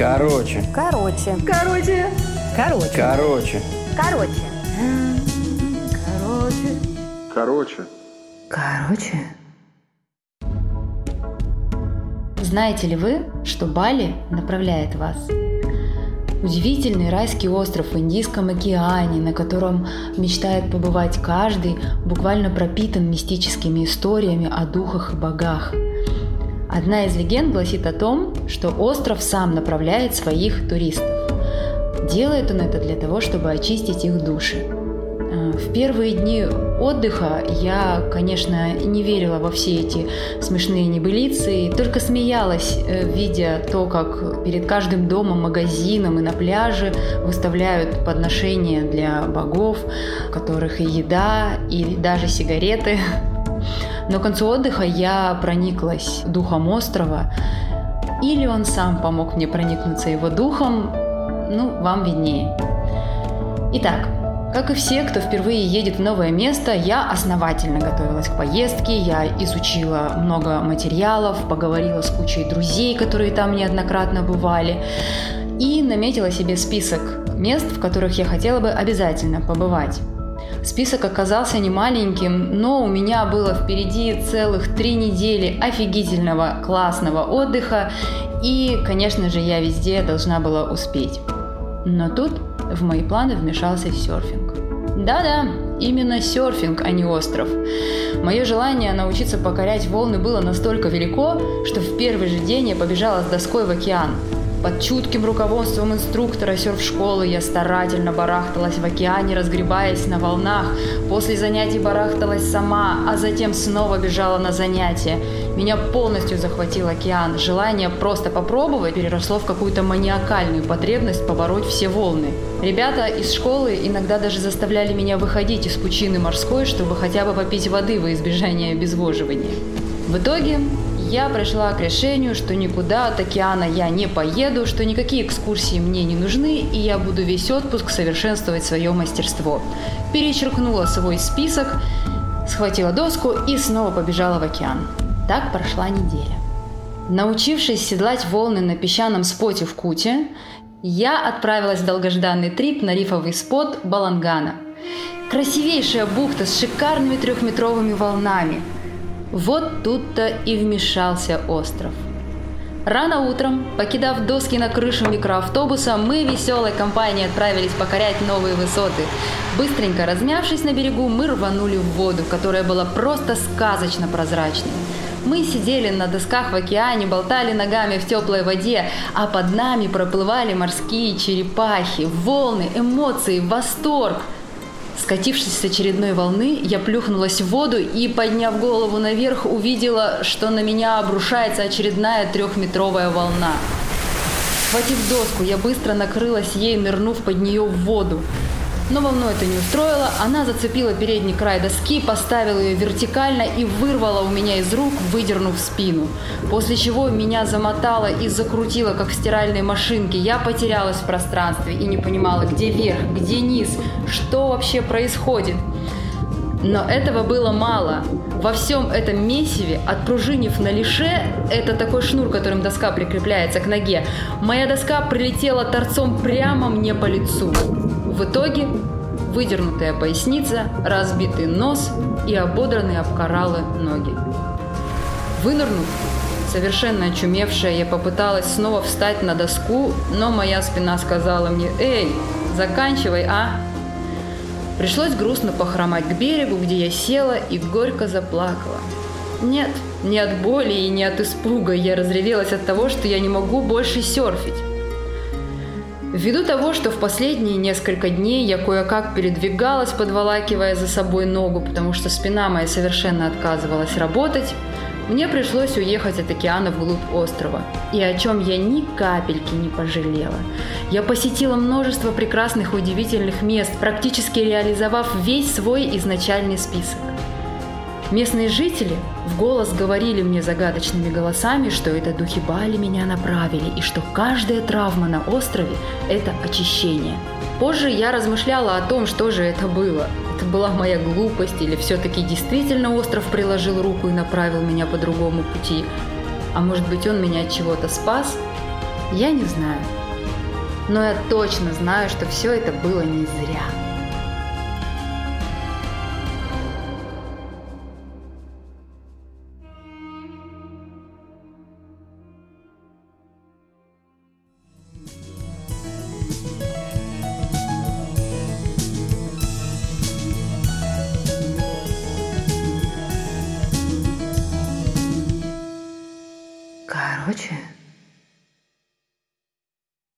Короче. Короче. Короче. Короче. Короче. Короче. Короче. Короче. Знаете ли вы, что Бали направляет вас? Удивительный райский остров в Индийском океане, на котором мечтает побывать каждый, буквально пропитан мистическими историями о духах и богах. Одна из легенд гласит о том, что остров сам направляет своих туристов. Делает он это для того, чтобы очистить их души. Э, в первые дни отдыха я, конечно, не верила во все эти смешные небылицы, и только смеялась, э, видя то, как перед каждым домом, магазином и на пляже выставляют подношения для богов, которых и еда, и даже сигареты. Но к концу отдыха я прониклась духом острова, или он сам помог мне проникнуться его духом, ну, вам виднее. Итак, как и все, кто впервые едет в новое место, я основательно готовилась к поездке, я изучила много материалов, поговорила с кучей друзей, которые там неоднократно бывали, и наметила себе список мест, в которых я хотела бы обязательно побывать. Список оказался не маленьким, но у меня было впереди целых три недели офигительного классного отдыха, и, конечно же, я везде должна была успеть. Но тут в мои планы вмешался серфинг. Да-да, именно серфинг, а не остров. Мое желание научиться покорять волны было настолько велико, что в первый же день я побежала с доской в океан – под чутким руководством инструктора серф-школы я старательно барахталась в океане, разгребаясь на волнах. После занятий барахталась сама, а затем снова бежала на занятия. Меня полностью захватил океан. Желание просто попробовать переросло в какую-то маниакальную потребность побороть все волны. Ребята из школы иногда даже заставляли меня выходить из пучины морской, чтобы хотя бы попить воды во избежание обезвоживания. В итоге я пришла к решению, что никуда от океана я не поеду, что никакие экскурсии мне не нужны, и я буду весь отпуск совершенствовать свое мастерство. Перечеркнула свой список, схватила доску и снова побежала в океан. Так прошла неделя. Научившись седлать волны на песчаном споте в Куте, я отправилась в долгожданный трип на рифовый спот Балангана. Красивейшая бухта с шикарными трехметровыми волнами – вот тут-то и вмешался остров. Рано утром, покидав доски на крышу микроавтобуса, мы веселой компанией отправились покорять новые высоты. Быстренько размявшись на берегу, мы рванули в воду, которая была просто сказочно прозрачной. Мы сидели на досках в океане, болтали ногами в теплой воде, а под нами проплывали морские черепахи, волны, эмоции, восторг – Скатившись с очередной волны, я плюхнулась в воду и, подняв голову наверх, увидела, что на меня обрушается очередная трехметровая волна. Схватив доску, я быстро накрылась ей, нырнув под нее в воду. Но волну это не устроило, она зацепила передний край доски, поставила ее вертикально и вырвала у меня из рук, выдернув спину. После чего меня замотало и закрутило, как в стиральной машинке. Я потерялась в пространстве и не понимала, где верх, где низ, что вообще происходит. Но этого было мало. Во всем этом месиве, отпружинив на лише, это такой шнур, которым доска прикрепляется к ноге, моя доска прилетела торцом прямо мне по лицу. В итоге выдернутая поясница, разбитый нос и ободранные об кораллы ноги. Вынырнув, совершенно очумевшая, я попыталась снова встать на доску, но моя спина сказала мне «Эй, заканчивай, а!» Пришлось грустно похромать к берегу, где я села и горько заплакала. Нет, не от боли и не от испуга я разревелась от того, что я не могу больше серфить. Ввиду того, что в последние несколько дней я кое-как передвигалась, подволакивая за собой ногу, потому что спина моя совершенно отказывалась работать, мне пришлось уехать от океана вглубь острова, и о чем я ни капельки не пожалела. Я посетила множество прекрасных удивительных мест, практически реализовав весь свой изначальный список. Местные жители в голос говорили мне загадочными голосами, что это духи Бали меня направили, и что каждая травма на острове – это очищение. Позже я размышляла о том, что же это было. Это была моя глупость или все-таки действительно остров приложил руку и направил меня по другому пути. А может быть он меня от чего-то спас? я не знаю. Но я точно знаю, что все это было не зря. Короче,